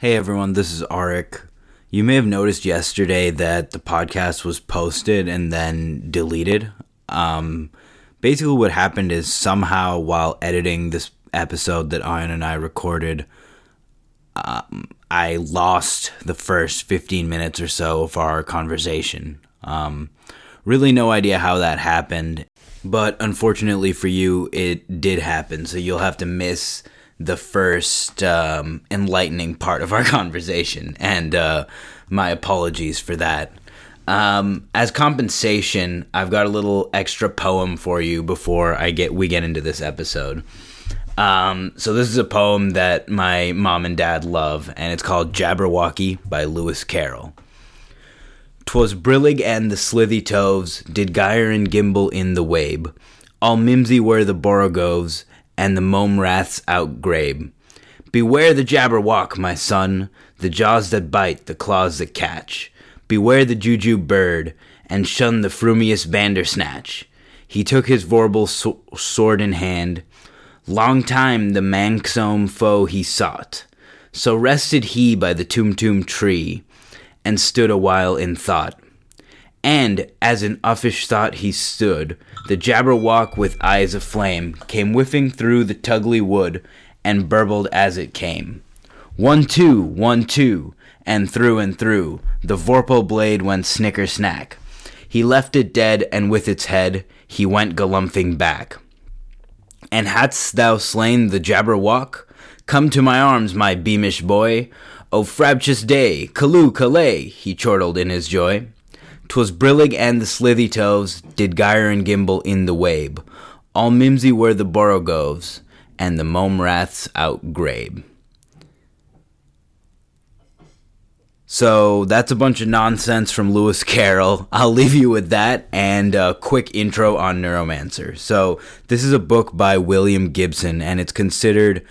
Hey everyone, this is Arik. You may have noticed yesterday that the podcast was posted and then deleted. Um, basically, what happened is somehow while editing this episode that Ian and I recorded, um, I lost the first 15 minutes or so of our conversation. Um, really, no idea how that happened, but unfortunately for you, it did happen. So you'll have to miss the first um, enlightening part of our conversation, and uh, my apologies for that. Um, as compensation, I've got a little extra poem for you before I get we get into this episode. Um, so this is a poem that my mom and dad love, and it's called Jabberwocky by Lewis Carroll. Twas brillig and the slithy toves did gyre and gimble in the wabe. All mimsy were the borogoves, and the mome raths outgrabe. Beware the jabberwock, my son, the jaws that bite, the claws that catch. Beware the Jubjub bird, and shun the frumious bandersnatch. He took his vorpal so- sword in hand. Long time the manxome foe he sought. So rested he by the tumtum tree, and stood a while in thought. And as in uffish thought he stood, the Jabberwock with eyes aflame came whiffing through the tulgey wood and burbled as it came. One, two, one, two, and through and through the vorpal blade went snicker snack. He left it dead, and with its head he went galumphing back. And hadst thou slain the Jabberwock? Come to my arms, my beamish boy. O frabjous day, Callooh, Callay, he chortled in his joy. 'Twas brillig and the slithy toves did gyre and gimble in the wabe. All mimsy were the borogoves, and the mome raths outgrabe. So that's a bunch of nonsense from Lewis Carroll. I'll leave you with that and a quick intro on Neuromancer. So this is a book by William Gibson, and it's considered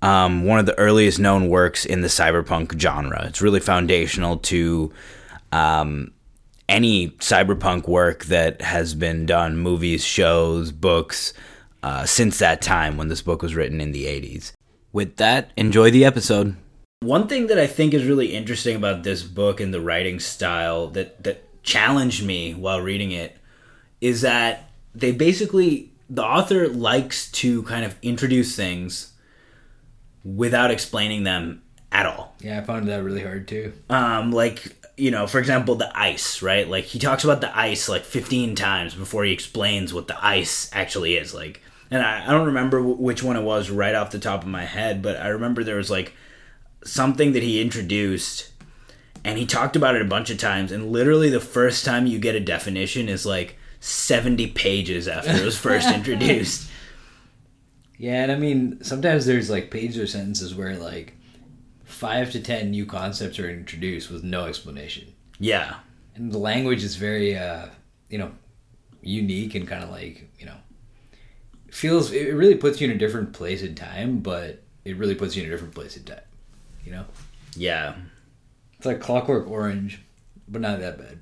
um, one of the earliest known works in the cyberpunk genre. It's really foundational to um, any cyberpunk work that has been done, movies, shows, books, uh, since that time when this book was written in the 80s. With that, enjoy the episode. One thing that I think is really interesting about this book and the writing style that, that challenged me while reading it is that they basically, the author likes to kind of introduce things without explaining them at all. Yeah, I found that really hard too. Um, like you know, for example, the ice, right? Like he talks about the ice like 15 times before he explains what the ice actually is. Like, and I, I don't remember w- which one it was right off the top of my head, but I remember there was like something that he introduced and he talked about it a bunch of times. And literally, the first time you get a definition is like 70 pages after it was first introduced. Yeah, and I mean, sometimes there's like pages or sentences where like five to ten new concepts are introduced with no explanation. Yeah. And the language is very, uh, you know, unique and kind of like, you know, feels, it really puts you in a different place in time, but it really puts you in a different place in time, you know? Yeah. It's like Clockwork Orange, but not that bad.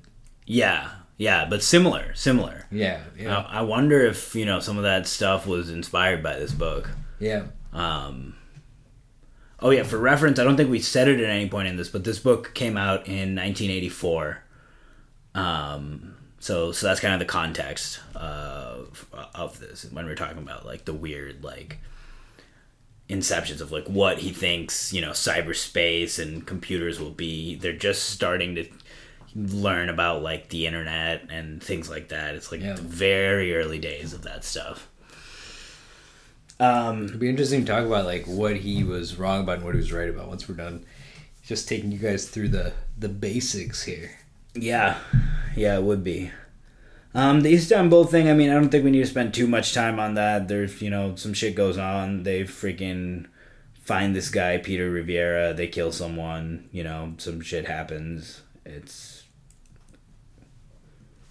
Yeah. Yeah. But similar. Similar. Yeah. Yeah. I, I wonder if, you know, some of that stuff was inspired by this book. yeah. Um, oh yeah, for reference, I don't think we said it at any point in this, but this book came out in 1984. Um, so so that's kind of the context of of this when we're talking about like the weird like inceptions of like what he thinks you know cyberspace and computers will be. They're just starting to learn about like the internet and things like that. It's like Yeah. the very early days of that stuff. Um, It'd be interesting to talk about like what he was wrong about and what he was right about once we're done. Just taking you guys through the the basics here. Yeah, yeah, it would be. Um, the Istanbul thing. I mean, I don't think we need to spend too much time on that. There's, you know, some shit goes on. They freaking find this guy Peter Riviera. They kill someone. You know, some shit happens. It's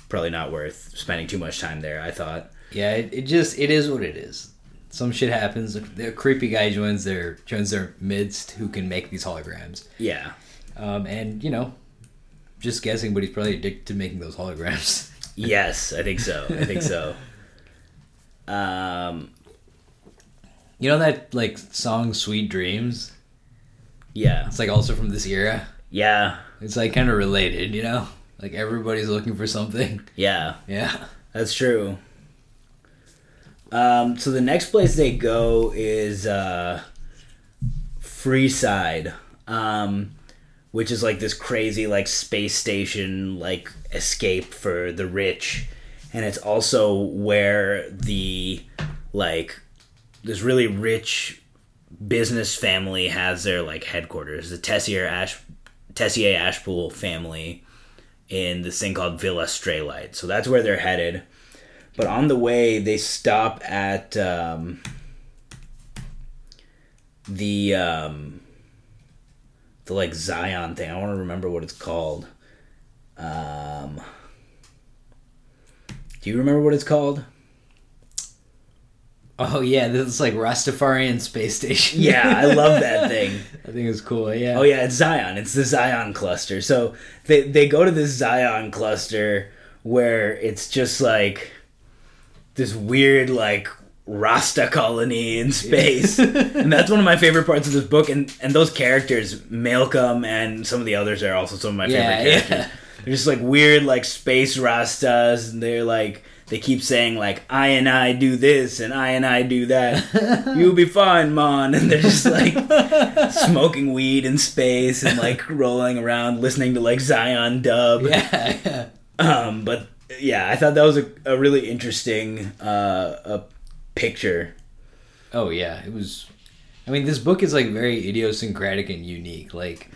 probably not worth spending too much time there. I thought. Yeah, it, it just it is what it is. Some shit happens. A creepy guy joins their joins their midst who can make these holograms. Yeah. Um, and you know, just guessing, but he's probably addicted to making those holograms. Yes, I think so. I think so. Um. You know that like song "Sweet Dreams." Yeah. It's like also from this era. Yeah. It's like kind of related, you know? Like everybody's looking for something. Yeah. Yeah. That's true. Um, so the next place they go is uh, Freeside, um, which is like this crazy like space station like escape for the rich, and it's also where the like this really rich business family has their like headquarters. The Tessier Ash Tessier Ashpool family in this thing called Villa Straylight. So that's where they're headed. But on the way, they stop at um, the um, the like Zion thing. I want to remember what it's called. Um, do you remember what it's called? Oh yeah, this is like Rastafarian space station. Yeah, I love that thing. I think it's cool. Yeah. Oh yeah, it's Zion. It's the Zion cluster. So they they go to this Zion cluster where it's just like this weird like Rasta colony in space. and that's one of my favorite parts of this book and and those characters, Malcolm and some of the others are also some of my Yeah, favorite characters. yeah. They're just like weird like space Rastas and they're like they keep saying like I and I do this and I and I do that. You'll be fine, man. And they're just like smoking weed in space and like rolling around listening to like Zion dub. Yeah. yeah. Um, but yeah, I thought that was a, a really interesting uh, a picture. Oh yeah, it was. I mean, this book is like very idiosyncratic and unique. Like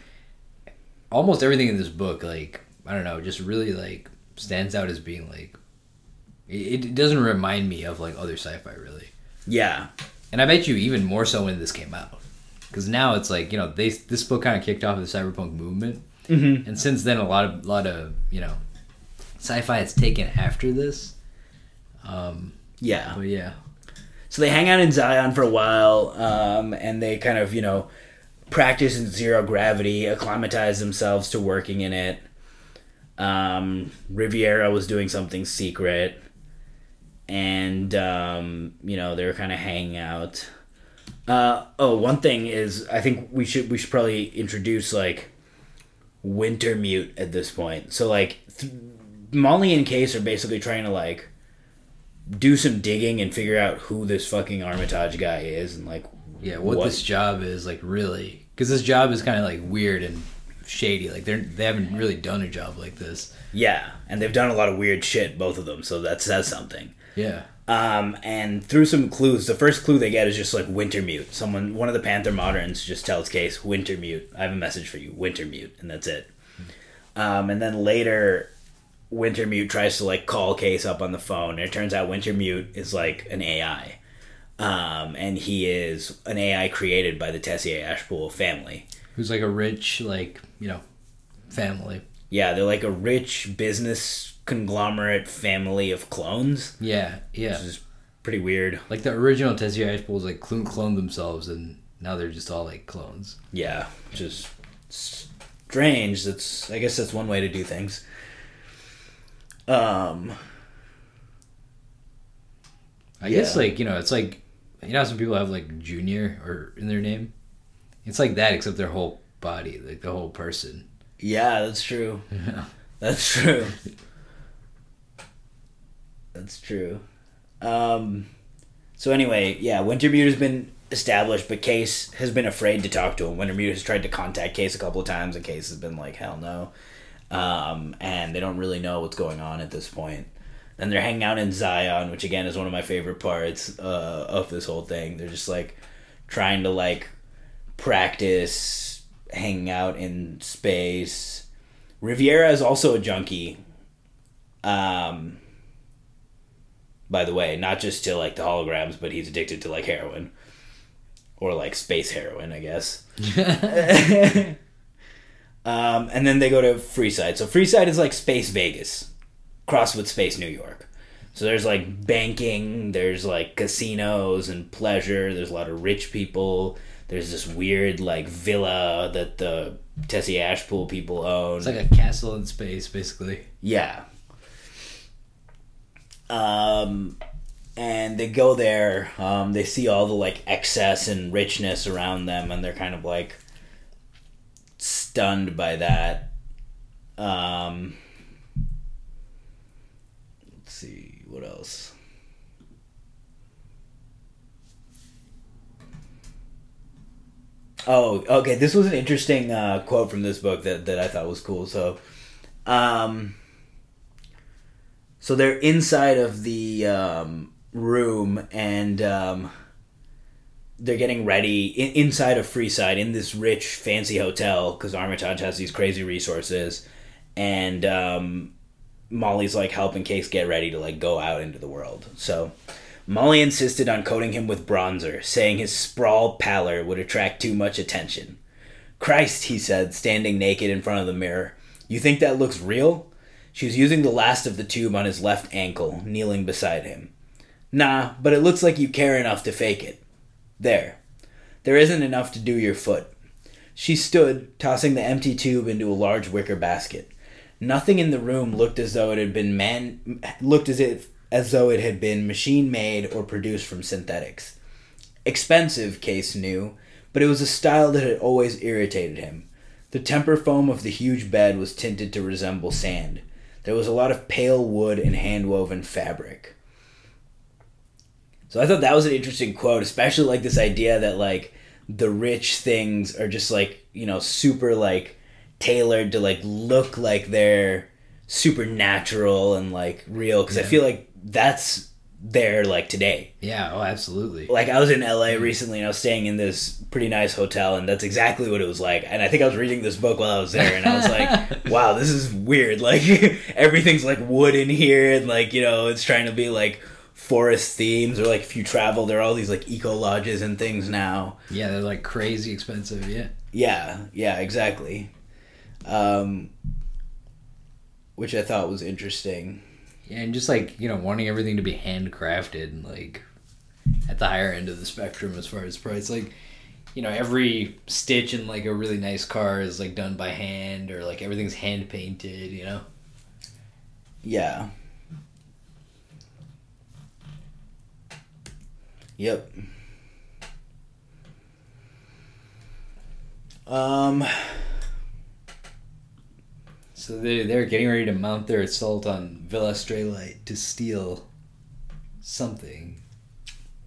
almost everything in this book, like I don't know, just really like stands out as being like. It, it doesn't remind me of like other sci-fi really, Yeah, and I bet you even more so when this came out, because now it's like you know they this book kind of kicked off the cyberpunk movement, Mhm. and since then a lot of lot of you know sci-fi has taken after this. Um, yeah. but yeah, So they hang out in Zion for a while, um, and they kind of you know practice in zero gravity, acclimatize themselves to working in it. Um, Riviera was doing something secret, and um, you know they were kind of hanging out. Uh, oh, one thing is, I think we should we should probably introduce like Wintermute at this point. So like, th- Molly and Case are basically trying to like do some digging and figure out who this fucking Armitage guy is and like yeah, what, What- this job is like really because this job is kind of like weird and shady. Like they're they haven't really done a job like this. yeah, and they've done a lot of weird shit, both of them. So that says something. Yeah, Um, and through some clues, the first clue they get is just like Wintermute. Someone, one of the Panther moderns, just tells Case Wintermute. I have a message for you, Wintermute, and that's it. Um, and then later, Wintermute tries to like call Case up on the phone, and it turns out Wintermute is like an AI, um, and he is an AI created by the Tessier Ashpool family. who's like a rich like you know family. Yeah, they're like a rich business conglomerate family of clones, Yeah, yeah. which is pretty weird. Like the original Tessier Ashpools like clone cloned themselves and now they're just all like clones. Yeah, which is strange. That's I guess that's one way to do things. Um, I guess like you know it's like you know some people have like junior or in their name. It's like that except their whole body, like the whole person. yeah, that's true. Yeah. That's true. That's true. Um, so anyway, yeah, Wintermute has been established, but Case has been afraid to talk to him. Wintermute has tried to contact Case a couple of times, and Case has been like, "Hell no," um, and they don't really know what's going on at this point. Then they're hanging out in Zion, which again is one of my favorite parts uh, of this whole thing. They're just like trying to like practice hanging out in space. Riviera is also a junkie. Um, by the way, not just to like the holograms, but he's addicted to like heroin or like space heroin, I guess. um, and then they go to Freeside. So Freeside is like space Vegas, crossed with space New York. So there's like banking, there's like casinos and pleasure. There's a lot of rich people. There's this weird like villa that the Tessier Ashpool people own. It's like a castle in space, basically. Yeah. Um, and they go there. Um, they see all the like excess and richness around them, and they're kind of like, stunned by that. Um, let's see what else. Oh, okay. This was an interesting uh, quote from this book that, that I thought was cool. So, um, so they're inside of the um, room and um, they're getting ready in, inside of Freeside in this rich, fancy hotel because Armitage has these crazy resources, and um, Molly's like helping Case get ready to like go out into the world. So Molly insisted on coating him with bronzer, saying his sprawled pallor would attract too much attention. Christ, he said, standing naked in front of the mirror. You think that looks real? She was using the last of the tube on his left ankle, kneeling beside him. Nah, but it looks like you care enough to fake it. There. There isn't enough to do your foot. She stood, tossing the empty tube into a large wicker basket. Nothing in the room looked as though it had been man looked as if as though it had been machine made or produced from synthetics. Expensive, Case knew, but it was a style that had always irritated him. The temper foam of the huge bed was tinted to resemble sand. There was a lot of pale wood and hand woven fabric. So I thought that was an interesting quote, especially like this idea that like the rich things are just like, you know, super like tailored to like look like they're supernatural and like real because I feel like that's there like today. Yeah. Oh, absolutely. Like I was in LA recently and I was staying in this pretty nice hotel and that's exactly what it was like. And I think I was reading this book while I was there and I was like, wow, this is weird. Like everything's like wood in here and like, you know, it's trying to be like forest themes or like if you travel there are all these like eco lodges and things now. Yeah, they're like crazy expensive. Yeah. Yeah, yeah, exactly. Um which I thought was interesting. Yeah, and just like you know, wanting everything to be handcrafted and like at the higher end of the spectrum as far as price, like you know, every stitch in like a really nice car is like done by hand or like everything's hand painted. You know. Yeah. Yep. Um So they they're getting ready to mount their assault on Villa Straylight to steal something.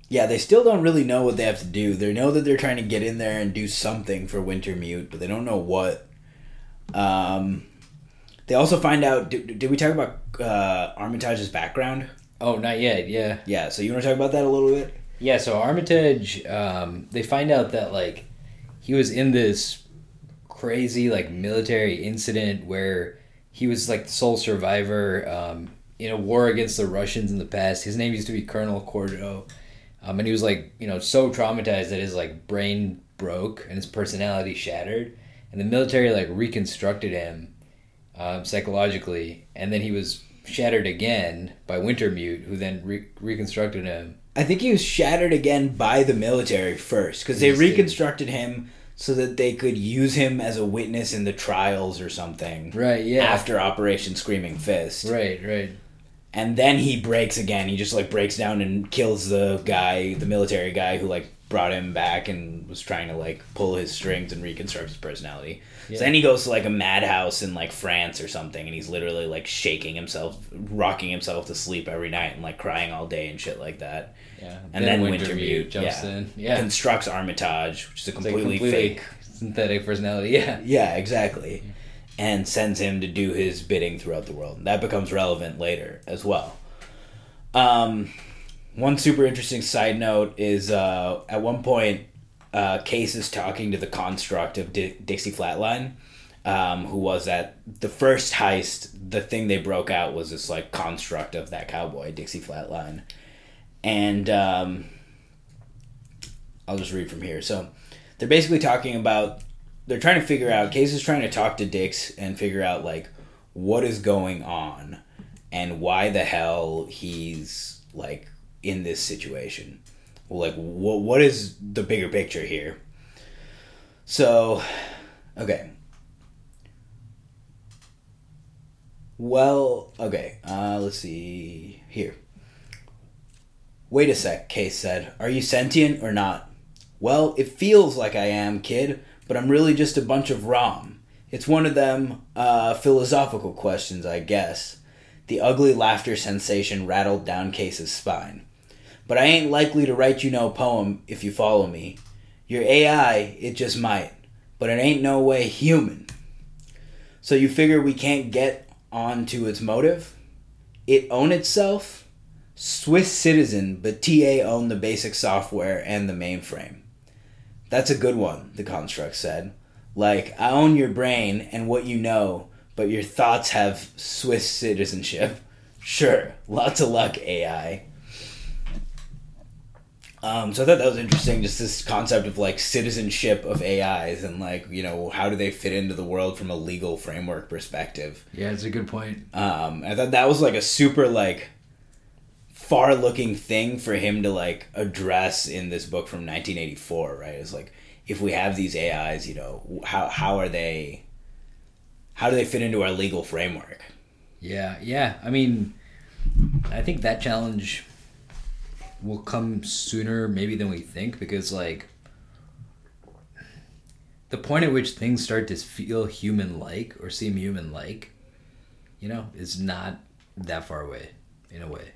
yeah, they still don't really know what they have to do. They know that they're trying to get in there and do something for Wintermute, but they don't know what. Um they also find out did, did we talk about uh Armitage's background? Oh, not yet. Yeah. Yeah, so you want to talk about that a little bit? Yeah, so Armitage, um, they find out that like he was in this crazy like military incident where he was like the sole survivor um, in a war against the Russians in the past. His name used to be Colonel Corto, um, and he was like you know so traumatized that his like brain broke and his personality shattered, and the military like reconstructed him um, psychologically, and then he was shattered again by Wintermute, who then re- reconstructed him. I think he was shattered again by the military first because they reconstructed him so that they could use him as a witness in the trials or something Right. Yeah. after Operation Screaming Fist. Right. Right. And then he breaks again. He just like breaks down and kills the guy, the military guy who like brought him back and was trying to like pull his strings and reconstruct his personality. Yeah. So then he goes to like a madhouse in like France or something and he's literally like shaking himself, rocking himself to sleep every night and like crying all day and shit like that. Yeah. And then, Wintermute, jumps yeah, in. Yeah. constructs Armitage, which is a It's like completely, fake. synthetic personality. Yeah. Yeah, exactly. And sends him to do his bidding throughout the world. That becomes relevant later as well. Um, one super interesting side note is uh, at one point, uh, Case is talking to the construct of Di- Dixie Flatline, um, who was at the first heist. The thing they broke out was this like construct of that cowboy, Dixie Flatline. And um, I'll just read from here. So they're basically talking about they're trying to figure out Case is trying to talk to Dix and figure out like what is going on and why the hell he's like in this situation. Like what what is the bigger picture here? So okay. Well, okay. Uh let's see here. Wait a sec, Case said. Are you sentient or not? Well, it feels like I am, kid, but I'm really just a bunch of ROM. It's one of them uh, philosophical questions, I guess. The ugly laughter sensation rattled down Case's spine. But I ain't likely to write you no poem if you follow me. Your AI, it just might, but it ain't no way human. So you figure we can't get on to its motive? It own itself? Swiss citizen, but TA own the basic software and the mainframe. That's a good one, the construct said. Like, I own your brain and what you know, but your thoughts have Swiss citizenship. Sure, lots of luck, AI. Um, so I thought that was interesting, just this concept of like citizenship of AIs and like you know how do they fit into the world from a legal framework perspective. Yeah, it's a good point. Um, I thought that was like a super like far-looking thing for him to like address in this book from 1984. Right? It's like if we have these AIs, you know, how how are they? How do they fit into our legal framework? Yeah, yeah. I mean, I think that challenge will come sooner maybe than we think because like the point at which things start to feel human like or seem human like you know is not that far away in a way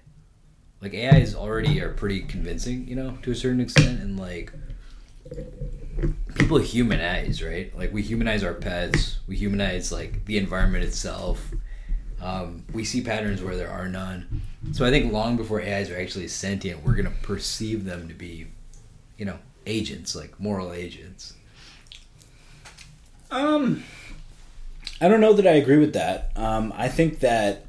like ais already are pretty convincing you know to a certain extent and like people humanize right like we humanize our pets we humanize like the environment itself um, we see patterns where there are none. So I think long before AIs are actually sentient, we're gonna perceive them to be, you know, agents, like moral agents. Um, I don't know that I agree with that. Um, I think that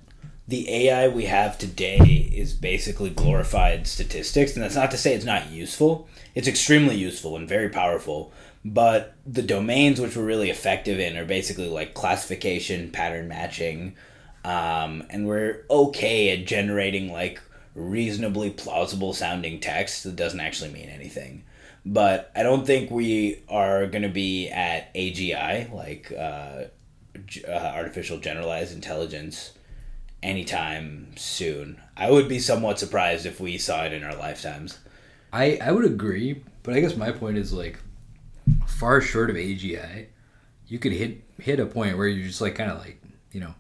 the AI we have today is basically glorified statistics, and that's not to say it's not useful. It's extremely useful and very powerful. But the domains which we're really effective in are basically like classification, pattern matching, um, and we're okay at generating like reasonably plausible sounding text that doesn't actually mean anything. But I don't think we are going to be at AGI, like uh, uh, artificial generalized intelligence, anytime soon. I would be somewhat surprised if we saw it in our lifetimes. I, I would agree, but I guess my point is like far short of AGI, you could hit hit a point where you're just like kind of like you know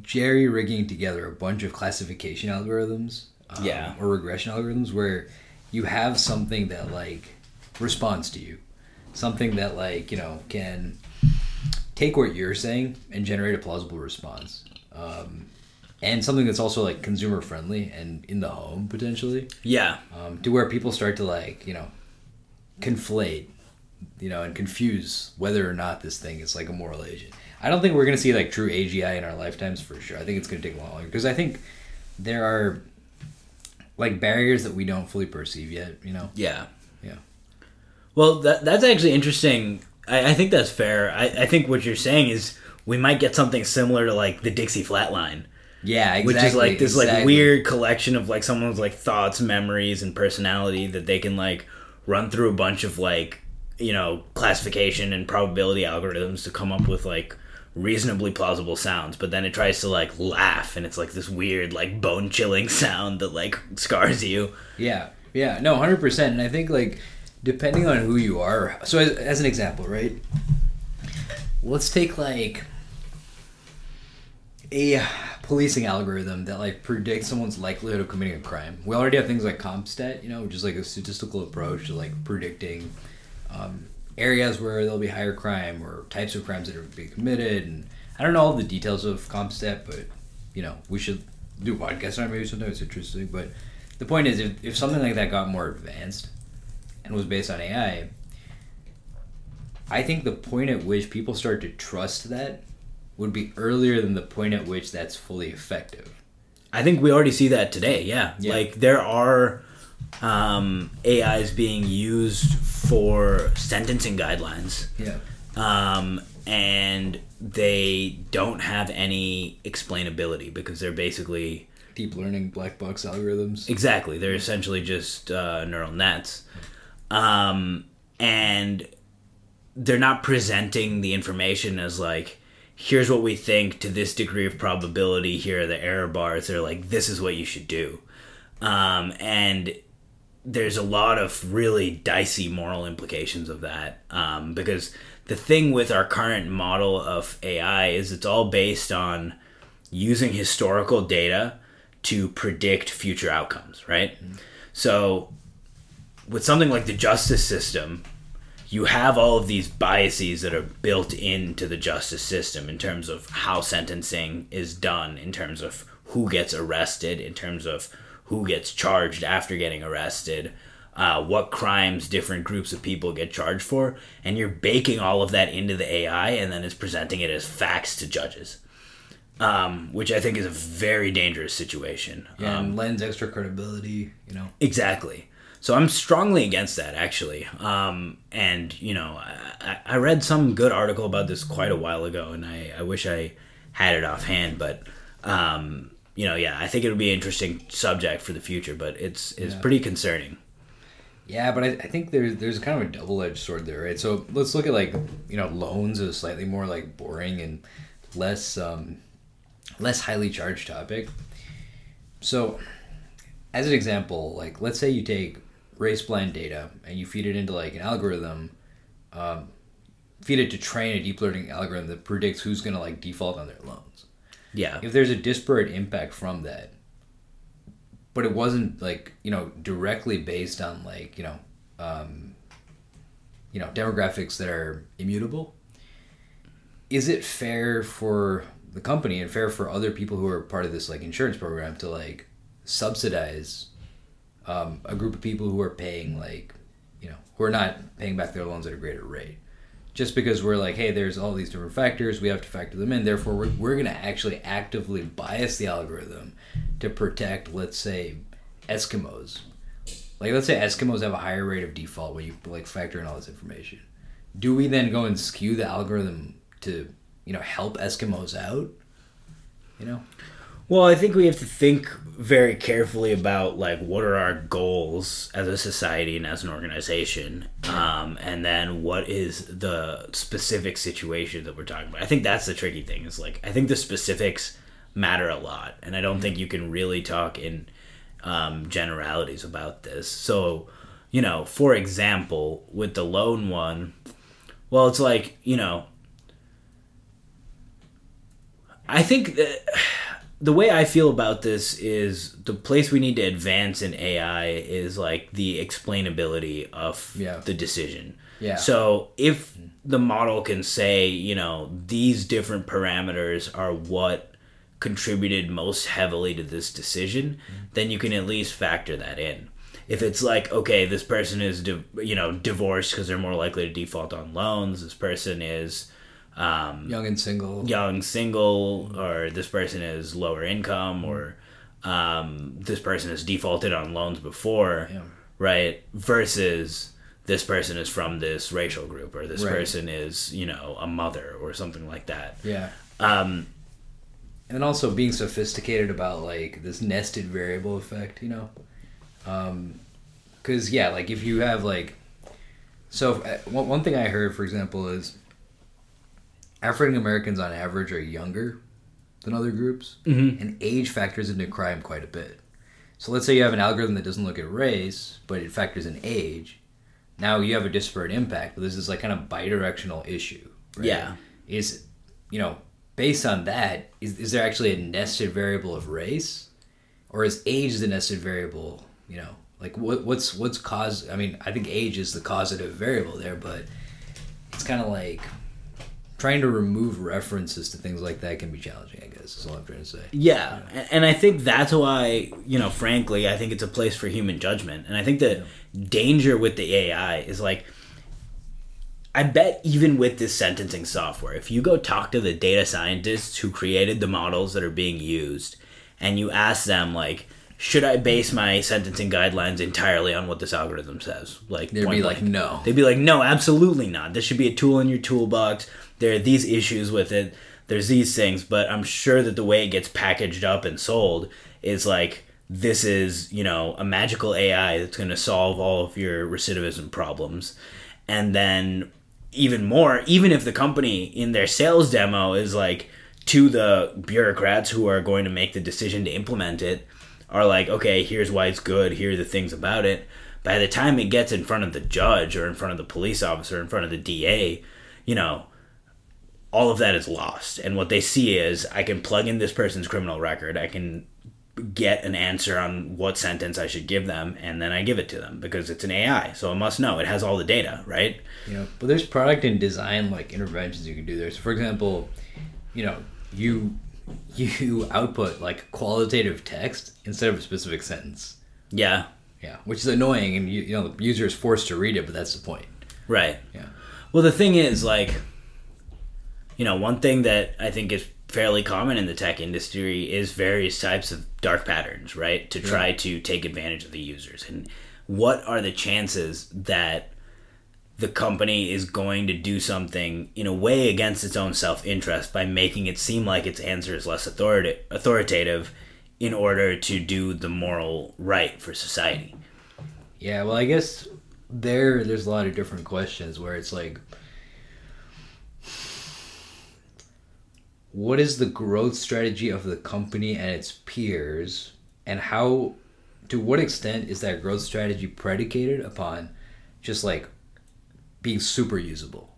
jerry rigging together a bunch of classification algorithms um, yeah or regression algorithms where you have something that like responds to you something that like you know can take what you're saying and generate a plausible response um, and something that's also like consumer friendly and in the home potentially yeah um, to where people start to like you know conflate you know and confuse whether or not this thing is like a moral agent I don't think we're gonna see like true AGI in our lifetimes for sure. I think it's gonna take a lot longer because I think there are like barriers that we don't fully perceive yet. You know? Yeah. Yeah. Well, that that's actually interesting. I, I think that's fair. I, I think what you're saying is we might get something similar to like the Dixie Flatline. Yeah, exactly. Which is like this exactly. like weird collection of like someone's like thoughts, memories, and personality that they can like run through a bunch of like you know classification and probability algorithms to come up with like reasonably plausible sounds, but then it tries to like laugh and it's like this weird like bone chilling sound that like scars you. Yeah. Yeah. No, 100%. And I think like depending on who you are. So as, as an example, right? Let's take like a policing algorithm that like predicts someone's likelihood of committing a crime. We already have things like CompStat, you know, which is like a statistical approach to like predicting um, areas where there'll be higher crime or types of crimes that are being committed. And I don't know all the details of CompStat, but you know, we should do a podcast on it maybe sometime. It's interesting. But the point is, if, if something like that got more advanced and was based on AI, I think the point at which people start to trust that would be earlier than the point at which that's fully effective. I think we already see that today. Yeah, Yeah. like there are um, AIs being used for sentencing guidelines, Yeah. um, and they don't have any explainability because they're basically Deep learning black box algorithms. Exactly. They're essentially just uh, neural nets. Um, and they're not presenting the information as like, here's what we think to this degree of probability. Here are the error bars. They're like, this is what you should do. Um, and there's a lot of really dicey moral implications of that um, because the thing with our current model of AI is it's all based on using historical data to predict future outcomes, right? So with something like the justice system, you have all of these biases that are built into the justice system in terms of how sentencing is done, in terms of who gets arrested, in terms of who gets charged after getting arrested, uh, what crimes different groups of people get charged for, and you're baking all of that into the AI and then it's presenting it as facts to judges, um, which I think is a very dangerous situation. Yeah, Um, and lends extra credibility. You know. Exactly. So I'm strongly against that, actually. Um, and you know, I, I read some good article about this quite a while ago, and I, I wish I had it offhand. But um, you know, yeah, I think it would be an interesting subject for the future. But it's it's Yeah. pretty concerning. Yeah, but I, I think there's there's kind of a double edged sword there, right? So let's look at like you know loans as a slightly more like boring and less um, less highly charged topic. So, as an example, like let's say you take race blind data and you feed it into like an algorithm, um, feed it to train a deep learning algorithm that predicts who's gonna like default on their loans. Yeah. If there's a disparate impact from that, but it wasn't like you know directly based on like you know um, you know demographics that are immutable is it fair for the company and fair for other people who are part of this like insurance program to like subsidize um, a group of people who are paying like you know who are not paying back their loans at a greater rate. Just because we're like hey there's all these different factors we have to factor them in therefore we're, we're going to actually actively bias the algorithm to protect let's say eskimos. Like let's say eskimos have a higher rate of default when you like factor in all this information. Do we then go and skew the algorithm to you know help eskimos out? You know Well, I think we have to think very carefully about like what are our goals as a society and as an organization, um, and then what is the specific situation that we're talking about. I think that's the tricky thing. Is like I think the specifics matter a lot, and I don't think you can really talk in um, generalities about this. So, you know, for example, with the loan one, well, it's like you know. I think that the way I feel about this is the place we need to advance in AI is like the explainability of Yeah. the decision. Yeah. So if the model can say, you know, these different parameters are what contributed most heavily to this decision, then you can at least factor that in. If it's like, okay, this person is, di- you know, divorced because they're more likely to default on loans. This person is, um, young and single. Young single or this person is lower income or um, this person has defaulted on loans before Yeah. right? Versus this person is from this racial group or this Right. person is you know a mother or something like that. Yeah. Um, and also being sophisticated about like this nested variable effect you know? Because yeah like if you have like so if, uh, one thing i heard for example is african americans on average are younger than other groups mm-hmm. and age factors into crime quite a bit. So let's say you have an algorithm that doesn't look at race but it factors in age. Now you have a disparate impact but this is like kind of a bidirectional issue right? Yeah. is you know based on that is, is there actually a nested variable of race? Or is age the nested variable you know? Like what, what's what's cause i mean i think age is the causative variable there but it's kind of like trying to remove references to things like that can be challenging i guess is all i'm trying to say Yeah, a- and I think that's why, you know, frankly, I think it's a place for human judgment. And I think the danger with the AI is like, I bet even with this sentencing software, if you go talk to the data scientists who created the models that are being used and you ask them, like, should I base my sentencing guidelines entirely on what this algorithm says? Like, They'd be like, no. They'd be like, no, absolutely not. This should be a tool in your toolbox. There are these issues with it. There's these things, but I'm sure that the way it gets packaged up and sold is like this is, you know, a magical AI that's going to solve all of your recidivism problems. And then even more, even if the company in their sales demo is like to the bureaucrats who are going to make the decision to implement it, are like, okay, here's why it's good, here are the things about it. By the time it gets in front of the judge or in front of the police officer, in front of the DA, you know, all of that is lost. And what they see is I can plug in this person's criminal record, I can get an answer on what sentence I should give them, and then I give it to them because it's an AI, so it must know. It has all the data, right? Yeah, but there's product and design like interventions you can do there. So, for example, you know, you you output like qualitative text instead of a specific sentence. Yeah. Yeah, which is annoying, and you, you know the user is forced to read it, but that's the point. Right. Yeah. Well, the thing is, like, you know, one thing that I think is fairly common in the tech industry is various types of dark patterns, right? To try yeah. to take advantage of the users. And what are the chances that the company is going to do something in a way against its own self interest by making it seem like its answer is less authoritative in order to do the moral right for society. Yeah, well, I guess there there's a lot of different questions where it's like what is the growth strategy of the company and its peers and how to what extent is that growth strategy predicated upon just like being super usable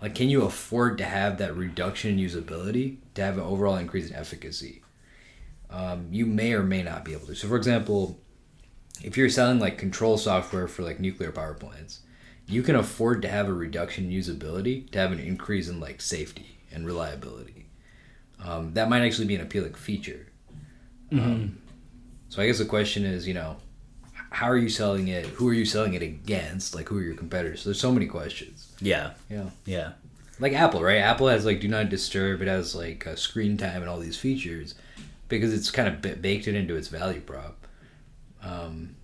like can you afford to have that reduction in usability to have an overall increase in efficacy um, you may or may not be able to. So, for example, if you're selling like control software for like nuclear power plants, you can afford to have a reduction in usability to have an increase in like safety and reliability. Um, that might actually be an appealing feature. Mm-hmm. Um, so I guess the question is, you know, how are you selling it? Who are you selling it against? Like, who are your competitors? So there's so many questions. Yeah. Yeah. Yeah. Like Apple, right? Apple has like do not disturb. It has like screen time and all these features because it's kind of baked it into its value prop. Um,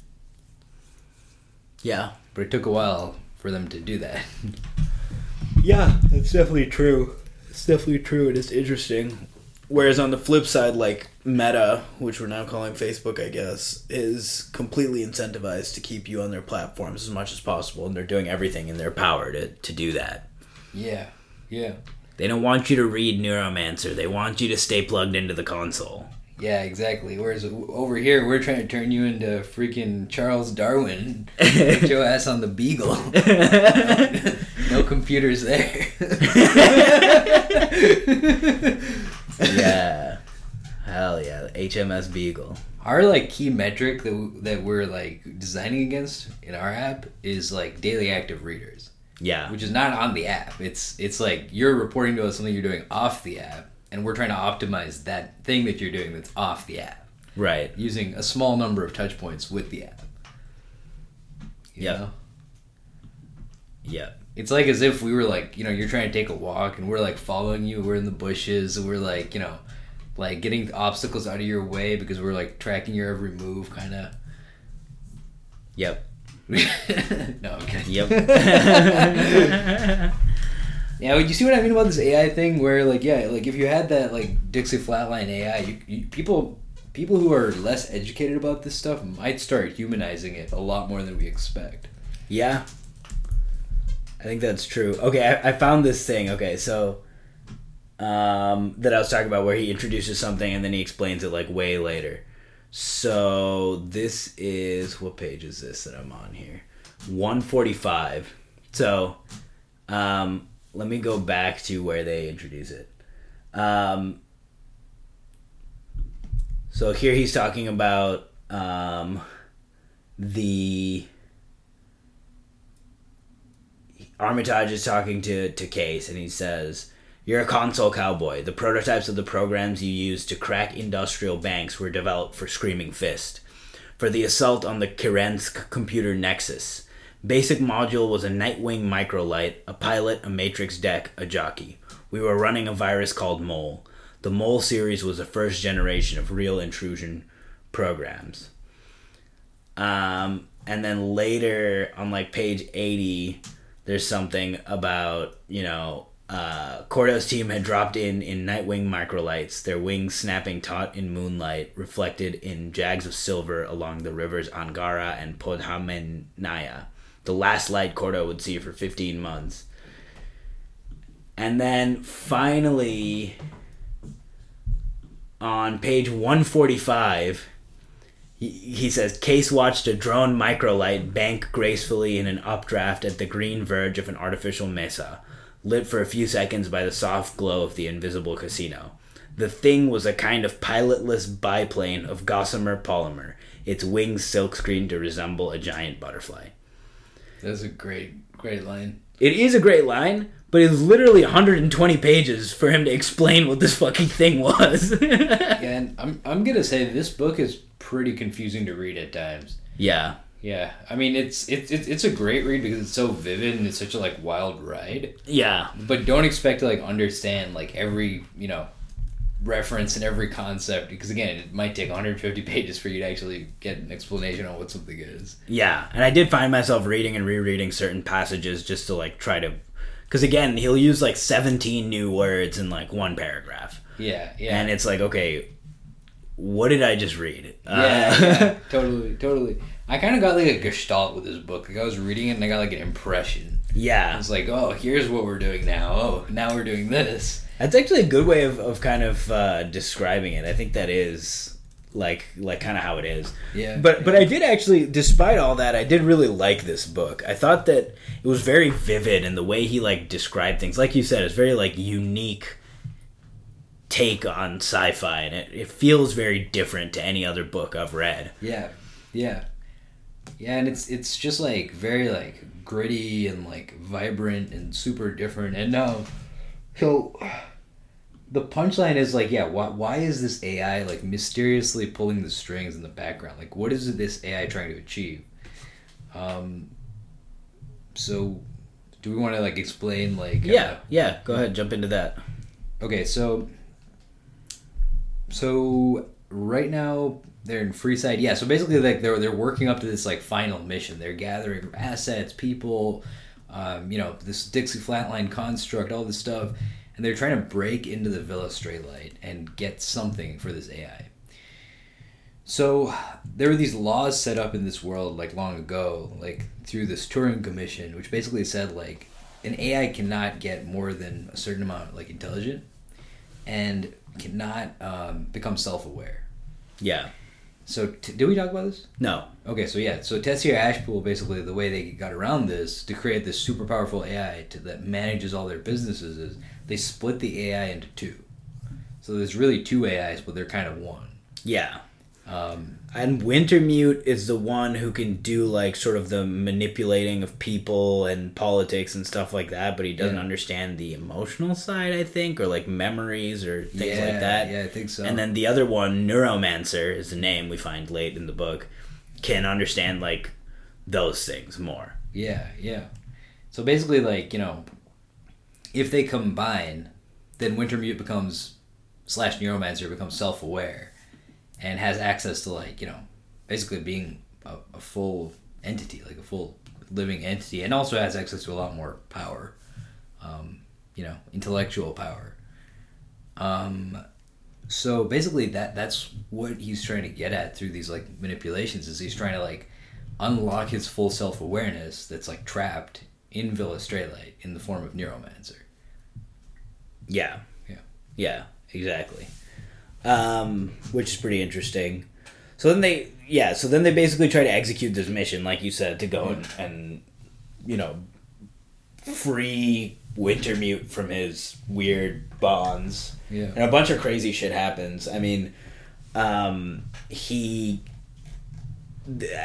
yeah, but it took a while for them to do that. yeah, that's definitely true. It's definitely true. It is interesting. Whereas on the flip side, like Meta, which we're now calling Facebook, I guess, is completely incentivized to keep you on their platforms as much as possible, and they're doing everything in their power to, to do that. Yeah, yeah. They don't want you to read Neuromancer. They want you to stay plugged into the console. Yeah, exactly. Whereas over here, we're trying to turn you into freaking Charles Darwin. Put your ass on the Beagle. no computers there. yeah. Hell yeah. HMS Beagle. Our like key metric that, that we're like designing against in our app is like daily active readers. Yeah. Which is not on the app. It's it's like you're reporting to us something you're doing off the app and we're trying to optimize that thing that you're doing that's off the app. Right. Using a small number of touch points with the app. Yeah. Yeah. It's like as if we were like, you know, you're trying to take a walk and we're like following you, we're in the bushes, we're like, you know, like getting obstacles out of your way because we're like tracking your every move kind of. Yep. no, I'm kidding. Yep. Yeah, you see what I mean about this AI thing? Where like, yeah, like if you had that like Dixie Flatline AI, you, you, people people who are less educated about this stuff might start humanizing it a lot more than we expect. Yeah, I think that's true. Okay, I, I found this thing. Okay, so um, that I was talking about where he introduces something and then he explains it like way later. So this is what page is this that I'm on here? 145. So um, let me go back to where they introduce it. Um, so here he's talking about um, the Armitage is talking to, to Case and he says, You're a console cowboy. The prototypes of the programs you used to crack industrial banks were developed for Screaming Fist. For the assault on the Kirensk computer nexus. Basic module was a Nightwing microlight, a pilot, a matrix deck, a jockey. We were running a virus called Mole. The Mole series was the first generation of real intrusion programs. Um, and then later on like page 80, there's something about, you know, uh, Corto's team had dropped in in Nightwing microlights, their wings snapping taut in moonlight, reflected in jags of silver along the rivers Angara and Podkamennaya the last light Corto would see for 15 months. And then finally, on page 145, he, he says Case watched a drone microlight bank gracefully in an updraft at the green verge of an artificial mesa. lit for a few seconds by the soft glow of the invisible casino. The thing was a kind of pilotless biplane of gossamer polymer, its wings silkscreen to resemble a giant butterfly. That's a great, great line. It is a great line, but it's literally 120 pages for him to explain what this fucking thing was. Yeah, and I'm, I'm gonna say this book is pretty confusing to read at times. yeah. Yeah, I mean it's it's it's it's a great read because it's so vivid and it's such a like wild ride. Yeah. But don't expect to like understand like every you know reference and every concept because again it might take 150 pages for you to actually get an explanation on what something is. Yeah, and I did find myself reading and rereading certain passages just to like try to, because again he'll use like seventeen new words in like one paragraph, Yeah, yeah, and it's like okay, what did I just read? yeah, Uh, yeah, totally, totally. I kind of got like a gestalt with this book. Like I was reading it and I got like an impression. I yeah. was like, oh, here's what we're doing now. Oh, now we're doing this. That's actually a good way of, of kind of uh, describing it. I think that is like like kind of how it is. Yeah, But but I did actually, despite all that, I did really like this book. I thought that it was very vivid in the way he like described things. Like you said, it's very like unique take on sci-fi, and it, it feels very different to any other book I've read. Yeah, yeah, yeah, and it's it's just like very like gritty and like vibrant and super different. And now, so the punchline is like, yeah, why why is this AI like mysteriously pulling the strings in the background? Like, what is this AI trying to achieve? Um. So, do we want to like explain like? uh, Yeah, yeah. Go ahead, jump into that. Okay, so so right now they're in Freeside. Yeah, so basically like they're they're working up to this like final mission. They're gathering assets, people, um, you know, this Dixie Flatline construct, all this stuff, and they're trying to break into the Villa Straylight and get something for this AI. So there were these laws set up in this world like long ago, like through this Turing Commission, which basically said like an AI cannot get more than a certain amount like intelligent and cannot um, become self-aware. Yeah. So t- did we talk about this? No. Okay, so yeah, so Tessier Ashpool basically the way they got around this to create this super powerful AI to, that manages all their businesses is they split the AI into two. So there's really two AIs, but they're kind of one. Yeah. Um, And Wintermute is the one who can do like sort of the manipulating of people and politics and stuff like that, but he doesn't Yeah. understand the emotional side, I think, or like memories or things yeah, like that. Yeah, I think so. And then the other one, Neuromancer, is the name we find late in the book, can understand like those things more. Yeah, yeah. So basically, like you know, if they combine, then Wintermute becomes slash Neuromancer becomes self aware, and has access to like you know, basically being a, a full entity, like a full living entity, and also has access to a lot more power, um, you know, intellectual power. Um, so basically, that that's what he's trying to get at through these like manipulations. Is he's trying to like unlock his full self awareness that's like trapped in Villa Straylight in the form of Neuromancer. Yeah. Yeah. Yeah, exactly. Um, which is pretty interesting. So then they, yeah, so then they basically try to execute this mission, like you said, to go and, and you know, free Wintermute from his weird bonds. Yeah. And a bunch of crazy shit happens. I mean, um, he.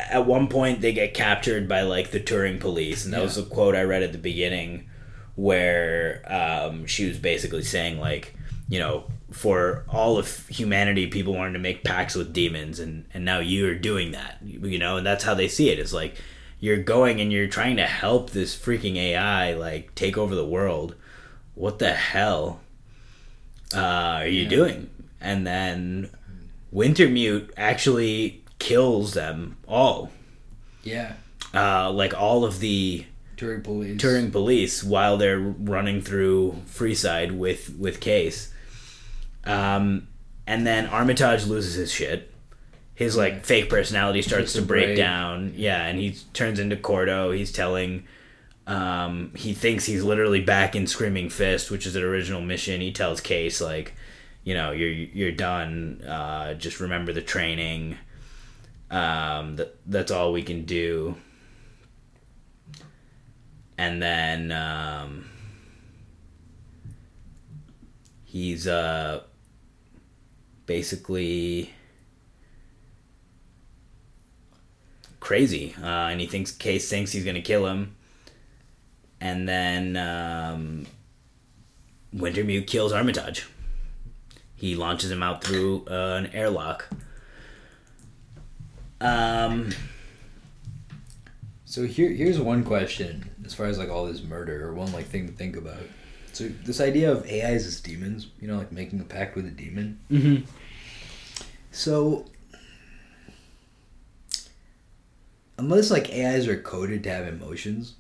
At one point, they get captured by like the Turing police, and that was a quote I read at the beginning, where um, she was basically saying like, you know, for all of humanity, people wanted to make pacts with demons, and and now you're doing that, you know, and that's how they see it. It's like you're going and you're trying to help this freaking AI like take over the world. What the hell? uh, are you Yeah. doing? And then Wintermute actually kills them all. Yeah. Uh, like all of the Turing police. Turing police while they're running through Freeside with with Case. Um, and then Armitage loses his shit. His like fake personality starts to break break. down. Yeah, and he turns into Corto. He's telling. Um, he thinks he's literally back in Screaming Fist, which is an original mission. He tells Case like, you know, you're you're done. Uh, just remember the training. Um, that that's all we can do. And then, um, He's uh basically crazy, uh, and he thinks Case thinks he's gonna kill him, and then um, Wintermute kills Armitage. He launches him out through uh, an airlock. Um, So here, here's one question as far as like all this murder, or one like thing to think about. So this idea of AIs as demons, you know, like making a pact with a demon. mhm. So unless like AIs are coded to have emotions,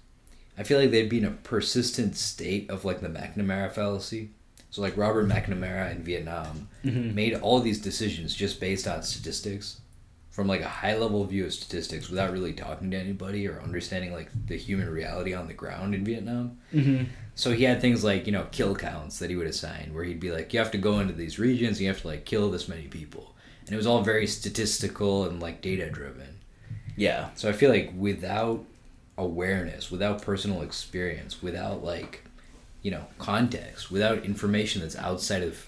I feel like they'd be in a persistent state of like the McNamara fallacy. So like Robert McNamara in Vietnam Mhm. made all these decisions just based on statistics from like a high level view of statistics without really talking to anybody or understanding like the human reality on the ground in Vietnam. Mhm. So he had things like, you know, kill counts that he would assign where he'd be like, you have to go into these regions, you have to like kill this many people. And it was all very statistical and like data driven. yeah, So I feel like without awareness, without personal experience, without like, you know, context, without information that's outside of,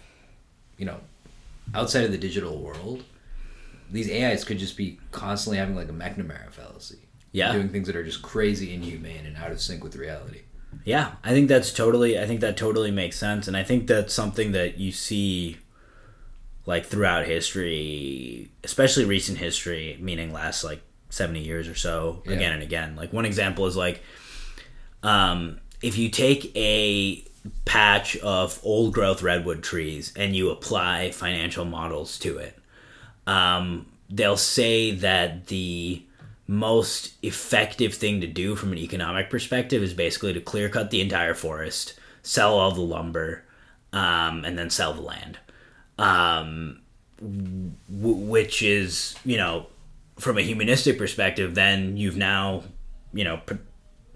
you know, outside of the digital world, these AIs could just be constantly having like a McNamara fallacy. Yeah. Doing things that are just crazy inhumane and out of sync with reality. Yeah, I think that's totally. I think that totally makes sense, and I think that's something that you see, like throughout history, especially recent history, meaning last like seventy years or so, Yeah. again and again. Like one example is like, um, if you take a patch of old growth redwood trees and you apply financial models to it, um, they'll say that the most effective thing to do from an economic perspective is basically to clear cut the entire forest, sell all the lumber, um, and then sell the land. Um, w- which is, you know, from a humanistic perspective, then you've now, you know, p-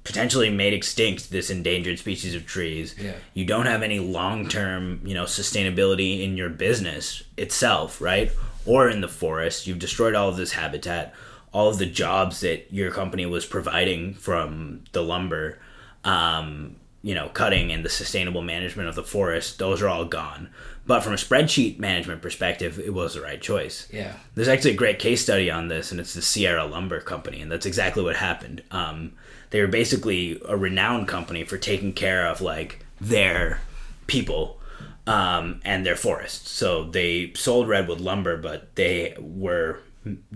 potentially made extinct this endangered species of trees. Yeah. You don't have any long term, you know, sustainability in your business itself, right? Or in the forest. You've destroyed all of this habitat, all of the jobs that your company was providing from the lumber, um, you know, cutting and the sustainable management of the forest, those are all gone. But from a spreadsheet management perspective, it was the right choice. Yeah. There's actually a great case study on this, and it's the Sierra Lumber Company, and that's exactly what happened. Um, they were basically a renowned company for taking care of like their people um, and their forests. So they sold redwood lumber, but they were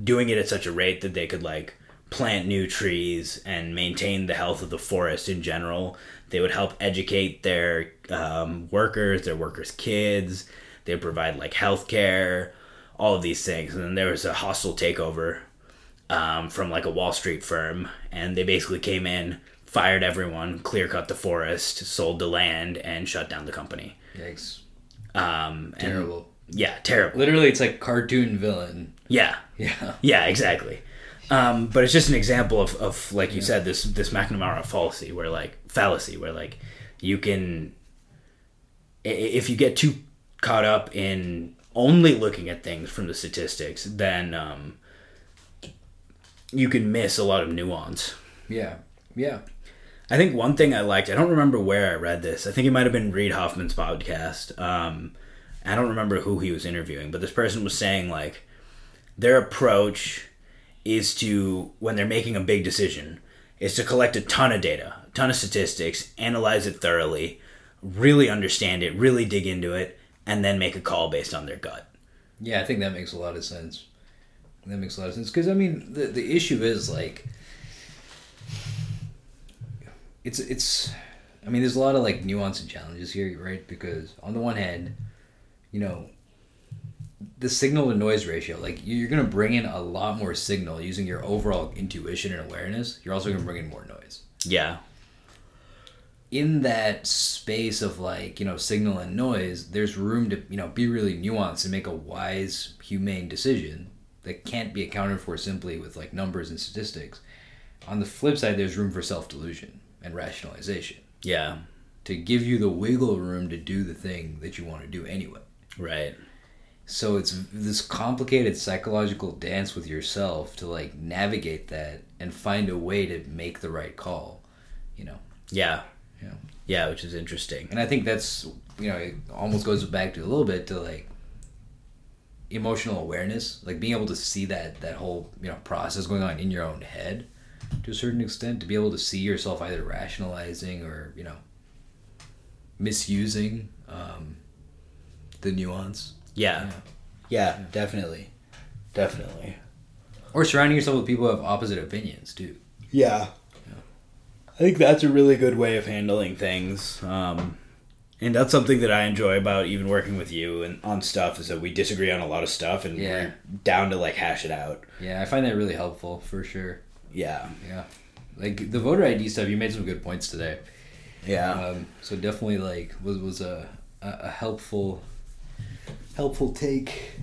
doing it at such a rate that they could like plant new trees and maintain the health of the forest in general. They would help educate their um, workers, their workers' kids. They would provide like healthcare, all of these things. And then there was a hostile takeover um, from like a Wall Street firm, and they basically came in, fired everyone, clear cut the forest, sold the land, and shut down the company. Yikes. Um, Terrible. yeah, terrible. Literally, it's like cartoon villain. Yeah, Yeah. yeah, exactly. Um, but it's just an example of, of like you said, this this McNamara fallacy, where like fallacy, where like you can, if you get too caught up in only looking at things from the statistics, then um, you can miss a lot of nuance. Yeah. Yeah. I think one thing I liked, I don't remember where I read this. I think it might have been Reid Hoffman's podcast. Um, I don't remember who he was interviewing, but this person was saying like their approach is to when they're making a big decision is to collect a ton of data, ton of statistics, analyze it thoroughly, really understand it, really dig into it, and then make a call based on their gut. Yeah, I think that makes a lot of sense. That makes a lot of sense because I mean the the issue is like it's it's I mean there's a lot of like nuance and challenges here, right? Because on the one hand, you know, the signal to noise ratio, like you're gonna bring in a lot more signal using your overall intuition and awareness. You're also gonna bring in more noise. Yeah. In that space of like you know signal and noise there's room to you know be really nuanced and make a wise humane decision that can't be accounted for simply with like numbers and statistics on the flip side there's room for self-delusion and rationalization Yeah. to give you the wiggle room to do the thing that you want to do anyway Right. so it's this complicated psychological dance with yourself to like navigate that and find a way to make the right call you know Yeah. Yeah. Yeah, which is interesting. And I think that's you know, it almost goes back to a little bit to like emotional awareness, like being able to see that that whole you know process going on in your own head to a certain extent, to be able to see yourself either rationalizing or you know misusing um, the nuance. Yeah. yeah, definitely, definitely. Or surrounding yourself with people who have opposite opinions too. Yeah. I think that's a really good way of handling things. Um, and that's something that I enjoy about even working with you and on stuff is that we disagree on a lot of stuff and Yeah. we're down to like hash it out. Yeah, I find that really helpful for sure. Yeah. Yeah, like the voter ID stuff. You made some good points today. Yeah. Um, so definitely like was was a, a a helpful helpful take.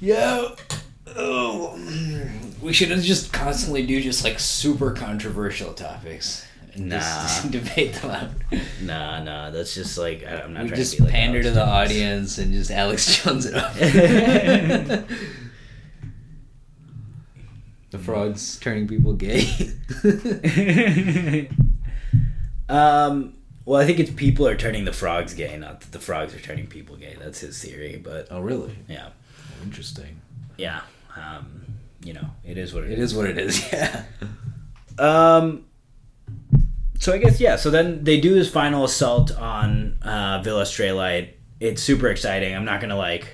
Yeah. Oh, we should just constantly do just like super controversial topics and just Nah. debate them out. nah, nah. That's just like I'm not We trying just to be like pander Alex to the Jones. audience and just Alex Jones it up. the frogs turning people gay. um. Well, I think it's people are turning the frogs gay, not that the frogs are turning people gay. That's his theory, but oh, really? yeah, Interesting. yeah. Um, you know, it is what It is what it is. Yeah. Um. So I guess yeah. So then they do this final assault on uh, Villa Straylight. It's super exciting. I'm not gonna like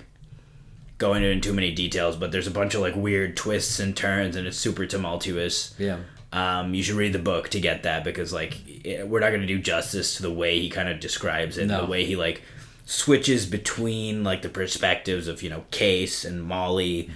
go into it in too many details, but there's a bunch of like weird twists and turns, and it's super tumultuous. Yeah. Um, you should read the book to get that because like it, we're not gonna do justice to the way he kind of describes it, No. the way he like switches between like the perspectives of you know Case and Molly.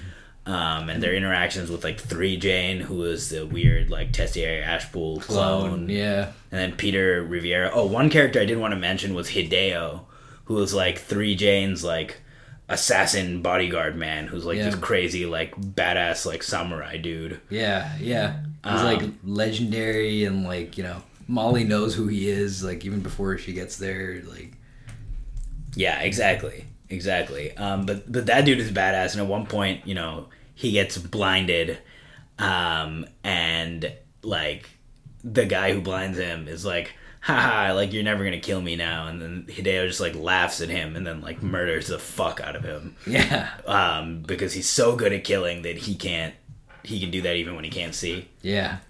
Um, and their interactions with like Three Jane, who is the weird like Tessier Ashpool clone, Clone. Yeah. and then Peter Riviera. Oh, one character I didn't want to mention was Hideo, who was like Three Jane's like assassin bodyguard man, who's like Yeah. this crazy like badass like samurai dude. Yeah. Yeah. He's Um, like legendary and like you know Molly knows who he is like even before she gets there like Yeah, exactly, exactly. Um, but but that dude is badass, and at one point, you know, he gets blinded, um, and like the guy who blinds him is like, haha, like you're never gonna kill me now, and then Hideo just like laughs at him and then like murders the fuck out of him, yeah. Um, because he's so good at killing that he can't, he can do that even when he can't see, yeah,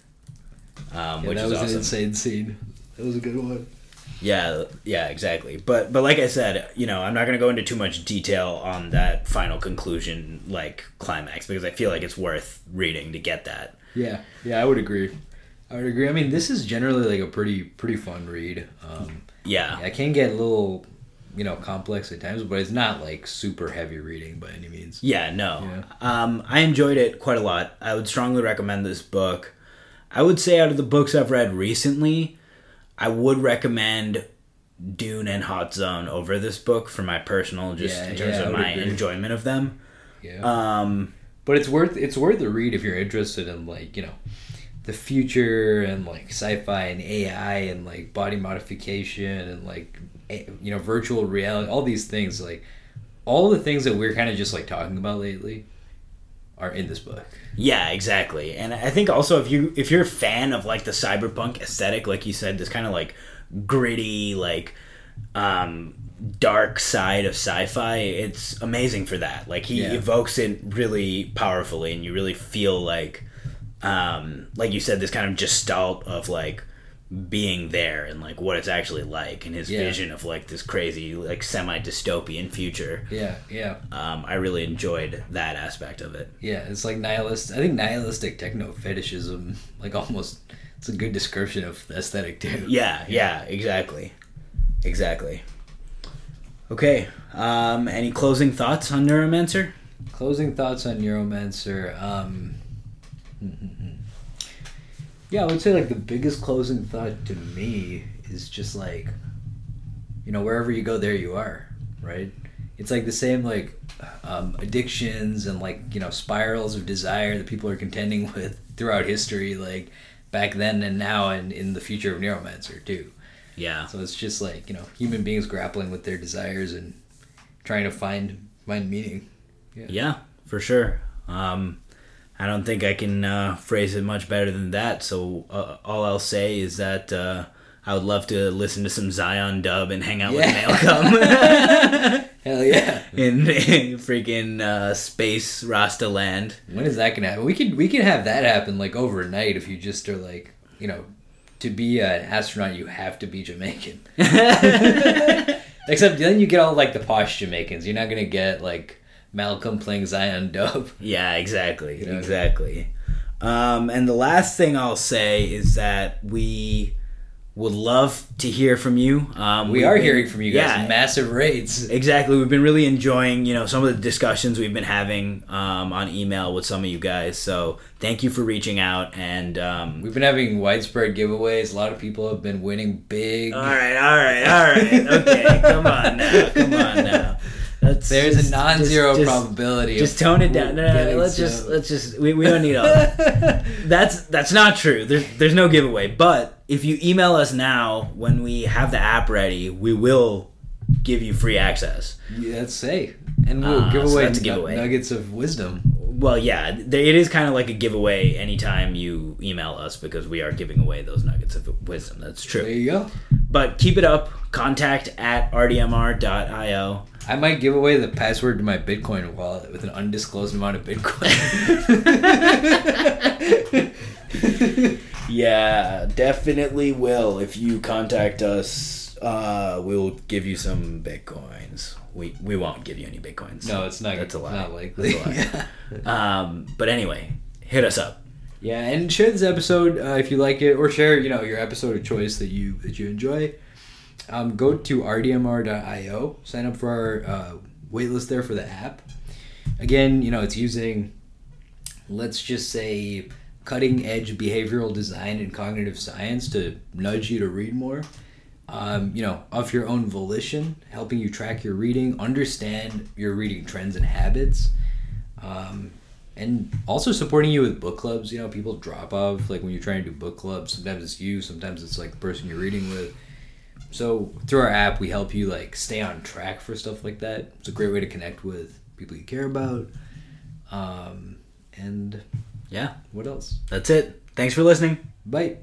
um, yeah which that was awesome. an insane scene. That was a good one Yeah, yeah, exactly. But but like I said, you know, I'm not going to go into too much detail on that final conclusion like climax because I feel like it's worth reading to get that. yeah yeah I would agree I would agree I mean this is generally like a pretty pretty fun read um Yeah. I can get a little you know complex at times but it's not like super heavy reading by any means Yeah, no. Yeah. Um I enjoyed it quite a lot. I would strongly recommend this book. I would say out of the books I've read recently, I would recommend Dune and Hot Zone over this book for my personal just Yeah, in terms yeah, of my agree. enjoyment of them. yeah Um but it's worth it's worth the read if you're interested in like you know the future and like sci-fi and AI and like body modification and like you know virtual reality all these things like all the things that we're kind of just like talking about lately are in this book Yeah, exactly. And I think also if you if you're a fan of like the cyberpunk aesthetic, like you said, this kind of like gritty, like um dark side of sci-fi, it's amazing for that. Like he Yeah. evokes it really powerfully and you really feel like um like you said, this kind of gestalt of like being there and like what it's actually like and his Yeah. vision of like this crazy like semi dystopian future. yeah yeah Um, I really enjoyed that aspect of it. yeah it's like nihilist i think nihilistic techno fetishism like almost it's a good description of the aesthetic too Yeah, yeah, exactly. Exactly. Okay. Um, any closing thoughts on Neuromancer? Closing thoughts on Neuromancer. Um, yeah, I would say like the biggest closing thought to me is just like, you know, wherever you go, there you are, right? It's like the same like um, addictions and like you know spirals of desire that people are contending with throughout history, like back then and now, and in the future of Neuromancer too. Yeah. So it's just like you know human beings grappling with their desires and trying to find find meaning. Yeah, yeah for sure. Um, I don't think I can uh, phrase it much better than that. So uh, all I'll say is that uh, I would love to listen to some Zion dub and hang out Yeah. with Maelcum Hell yeah! in, in freaking uh, space Rasta land. When is that gonna happen? We could we could have that happen like overnight if you just are like you know, to be an astronaut you have to be Jamaican. Except then you get all like the posh Jamaicans. You're not gonna get like Maelcum playing Zion dub. Yeah, exactly. You know? Exactly. Um, and the last thing I'll say is that we would love to hear from you. Um, We are been- hearing from you guys. Yeah, Massive rates. exactly. We've been really enjoying, you know, some of the discussions we've been having um, on email with some of you guys. So thank you for reaching out. And um, We've been having widespread giveaways. A lot of people have been winning big. all right, all right, all right. Okay, come on now, come on now. Let's There's just- a non-zero just- just- probability. Just of tone it down. No, no, no, let's just let's just we, we don't need all that. That's that's not true. There's there's no giveaway. But if you email us now when we have the app ready, we will give you free access. Yeah, let's say, and we'll Ah, give so away, that's a giveaway. nuggets of wisdom. Well, yeah, it is kind of like a giveaway anytime you email us because we are giving away those nuggets of wisdom. That's true. There you go. But keep it up. Contact at rdmr.io. I might give away the password to my Bitcoin wallet with an undisclosed amount of Bitcoin. Yeah, definitely will. If you contact us, uh, we'll give you some bitcoins. We we won't give you any bitcoins. no, it's not. That's a lie. Not likely. That's a Um, but anyway, hit us up. Yeah, and share this episode uh, if you like it, or share you know your episode of choice that you that you enjoy. Um, go to rdmr.io, sign up for our uh, waitlist there for the app. Again, you know it's using, let's just say, cutting edge behavioral design and cognitive science to nudge you to read more. Um, you know, of your own volition, helping you track your reading, understand your reading trends and habits. Um, and also supporting you with book clubs. You know, people drop off like when you're trying to do book clubs. Sometimes it's you, sometimes it's like the person you're reading with. So through our app, we help you like stay on track for stuff like that. It's a great way to connect with people you care about. Um, and Yeah, what else? that's it. Thanks for listening. Bye.